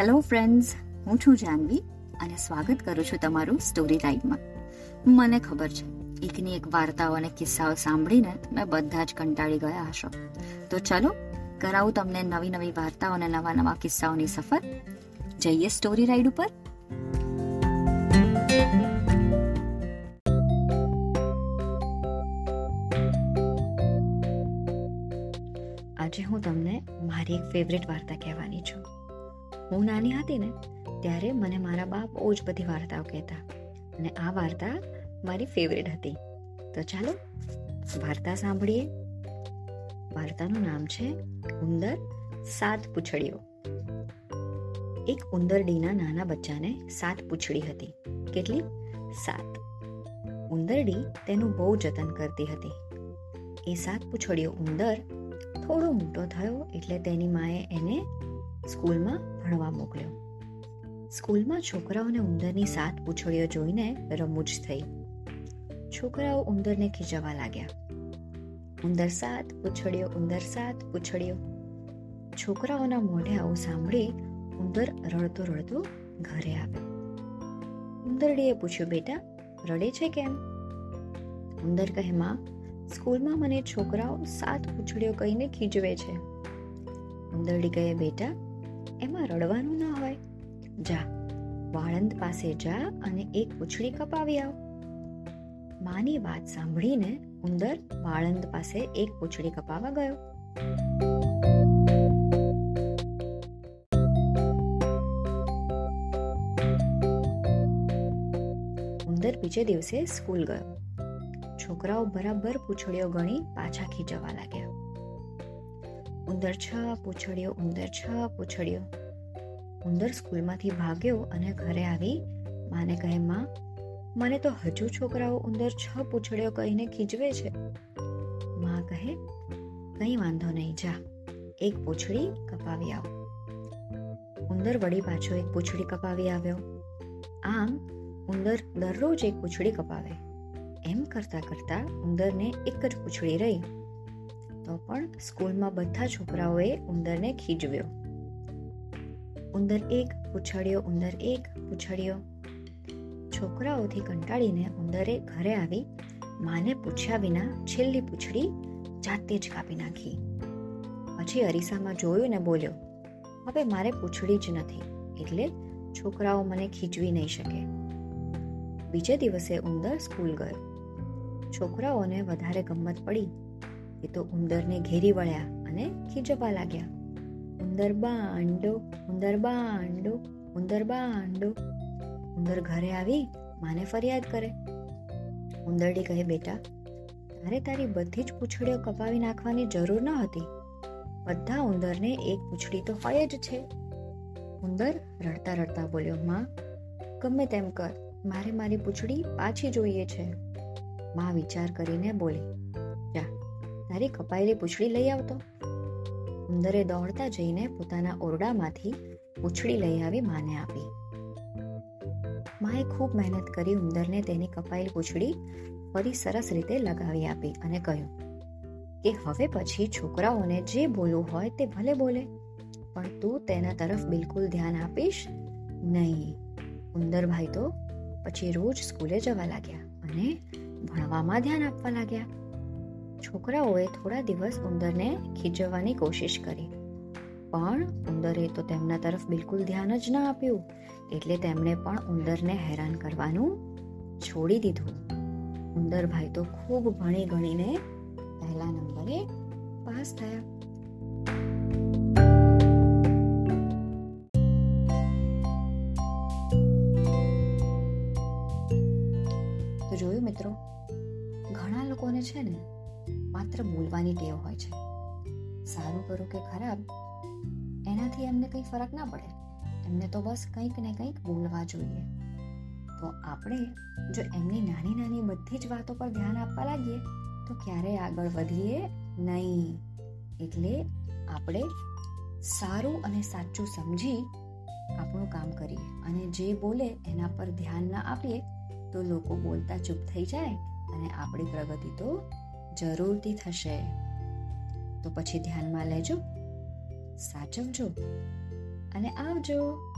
Hello friends હું છું જાનવી અને સ્વાગત કરું છું તમારું સ્ટોરી ટાઈમમાં મને ખબર છે એકની એક વાર્તાઓ અને કિસ્સાઓ સાંભળીને તમે બધા જ કંટાળી ગયા હશો. તો ચલો, કરાવું તમને નવી નવી વાર્તાઓ અને નવા નવા કિસ્સાઓની સફર. જઈએ સ્ટોરી રાઈડ ઉપર. આજે હું તમને મારી એક ફેવરેટ વાર્તા કહેવાની છું. હું નાની હતી ને, ત્યારે મને મારા બા બહુ જ બધી વાર્તાઓ કહેતા. અને આ વાર્તા મારી ફેવરેટ હતી. તો ચાલો, વાર્તા સાંભળીએ. વાર્તાનું નામ છે ઉંદર સાત પૂછડીઓ. એક ઉંદરડીના નાના બચ્ચાને સાત પૂંછડી હતી. કેટલી? સાત. ઉંદરડી તેનું બહુ જતન કરતી હતી. એ સાત પૂછડીઓ ઉંદર થોડો મોટો થયો એટલે તેની માએ એને સ્કૂલમાં ભણવા મોકલ્યો. સ્કૂલમાં છોકરાઓને ઉંદરની સાત પૂંછડીઓ જોઈને રમૂજ થઈ. છોકરાઓ ઉંદરને ખીજવા લાગ્યા. ઉંદર સાત પૂંછડીઓ, ઉંદર સાત પૂંછડીઓ. છોકરાઓના મોઢે આવું સાંભળી ઉંદર રડતો રડતો ઘરે આવ્યો. ઉંદરડીએ પૂછ્યું, બેટા, રડે છે કેમ? ઉંદર કહે, માં, સ્કૂલમાં મને છોકરાઓ સાત પૂંછડીઓ કહીને ખીજવે છે. ઉંદરડી કહે, બેટા એમાં રડવાનું ના હોય. જા, વાળંદ પાસે જા અને એક પૂંછડી કપાવી આવ. માની વાત સાંભળીને ઉંદર વાળંદ પાસે એક પૂંછડી કપાવા ગયો. ઉંદર બીજે દિવસે સ્કૂલ ગયો. છોકરાઓ બરાબર પૂછડીઓ ગણી પાછા ખીચવા લાગ્યા. ઉંદર છ પૂછડ્યો ઉંદર છ, પૂંછડીઓ ઉંદર સ્કૂલમાંથી ભાગ્યો અને ઘરે આવી. માને કહે, માં, મને તો હજુ છોકરાઓ ઉંદર છ પૂછડ્યો કહીને ખીજવે છે. માં કહે, કંઈ વાંધો નહીં, જા, એક પૂછડી કપાવી આવો. ઉંદર વળી પાછો એક પૂંછડી કપાવી આવ્યો. આમ ઉંદર દરરોજ એક પૂછડી કપાવે. એમ કરતા કરતા ઉંદરને એક જ પૂંછડી રહી. તો પણ સ્કૂલમાં બધા છોકરાઓએ ઉંદરને ખીજવ્યો. ઉંદર એક પૂછડ્યો ઉંદર એક પૂછડ્યો છોકરાઓથી કંટાળીને ઉંદરે ઘરે આવી માને પૂછ્યા વિના છેલ્લી પૂછડી જાતે જ કાપી નાખી. પછી અરીસામાં જોયું ને બોલ્યો, હવે મારે પૂછડી જ નથી, એટલે છોકરાઓ મને ખીજવી નહીં શકે. બીજે દિવસે ઉંદર સ્કૂલ ગયો. છોકરાઓને વધારે ગમત પડી. એ તો ઉંદરને ઘેરી વળ્યા અને ખીજવા લાગ્યા. ઉંદર બાંડો ઉંદર બાંડો ઉંદર બાંડો ઉંદર ઘરે આવી માને ફરિયાદ કરે. ઉંદરડી કહે, બેટા, તારે તારી બધી જ પૂંછડીઓ કપાવી નાખવાની જરૂર ન હતી. બધા ઉંદરને એક પૂંછડી તો હોય જ છે. ઉંદર રડતા રડતા બોલ્યો, માં, ગમે તેમ કર. મારે મારી પૂંછડી પાછી જોઈએ છે. માં વિચાર કરીને બોલી તારી કપાયેલી પૂંછડી લઈ આવતો. ઉંદરે દોડતા જઈને પોતાના ઓરડામાંથી પૂંછડી લઈ આવી માને આપી. માએ ખૂબ મહેનત કરી ઉંદરને તેની કપાયેલી પૂંછડી ફરી સરસ રીતે લગાવી આપી અને કહ્યું કે હવે પછી છોકરાઓને જે બોલવું હોય તે ભલે બોલે, પણ તું તેના તરફ બિલકુલ ધ્યાન આપીશ નહીં. ઉંદરભાઈ તો પછી રોજ સ્કૂલે જવા લાગ્યા અને ભણવામાં ધ્યાન આપવા લાગ્યા. છોકરાઓએ થોડા દિવસ ઉંદરને ખીજવવાની કોશિશ કરી. પણ ઉંદરે તો તેમના તરફ બિલકુલ ધ્યાન જ ન આપ્યું, એટલે તેમણે પણ ઉંદરને હેરાન કરવાનું છોડી દીધું. ઉંદરભાઈ તો ખૂબ ભણી ગણીને પહેલા નંબરે પાસ થયા. તો જોયું મિત્રો, ઘણા લોકોને છે ને માત્ર બોલવાની ટેવ હોય છે. સારું કરો કે ખરાબ, એનાથી એમને કંઈ ફરક ના પડે. એમને તો બસ કંઈક ને કંઈક બોલવા જોઈએ. તો આપણે જો એમની નાની નાની બધી જ વાતો પર ધ્યાન આપવા લાગીએ, તો ક્યારેય આગળ વધીએ નહીં. એટલે આપણે સારું અને સાચું સમજી આપણું કામ કરીએ. અને જે બોલે એના પર ધ્યાન ના આપીએ, તો લોકો બોલતા ચૂપ થઈ જાય અને આપણી પ્રગતિ તો જરૂરથી થશે. તો પછી ધ્યાનમાં લેજો. સાચવજો. અને આવજો.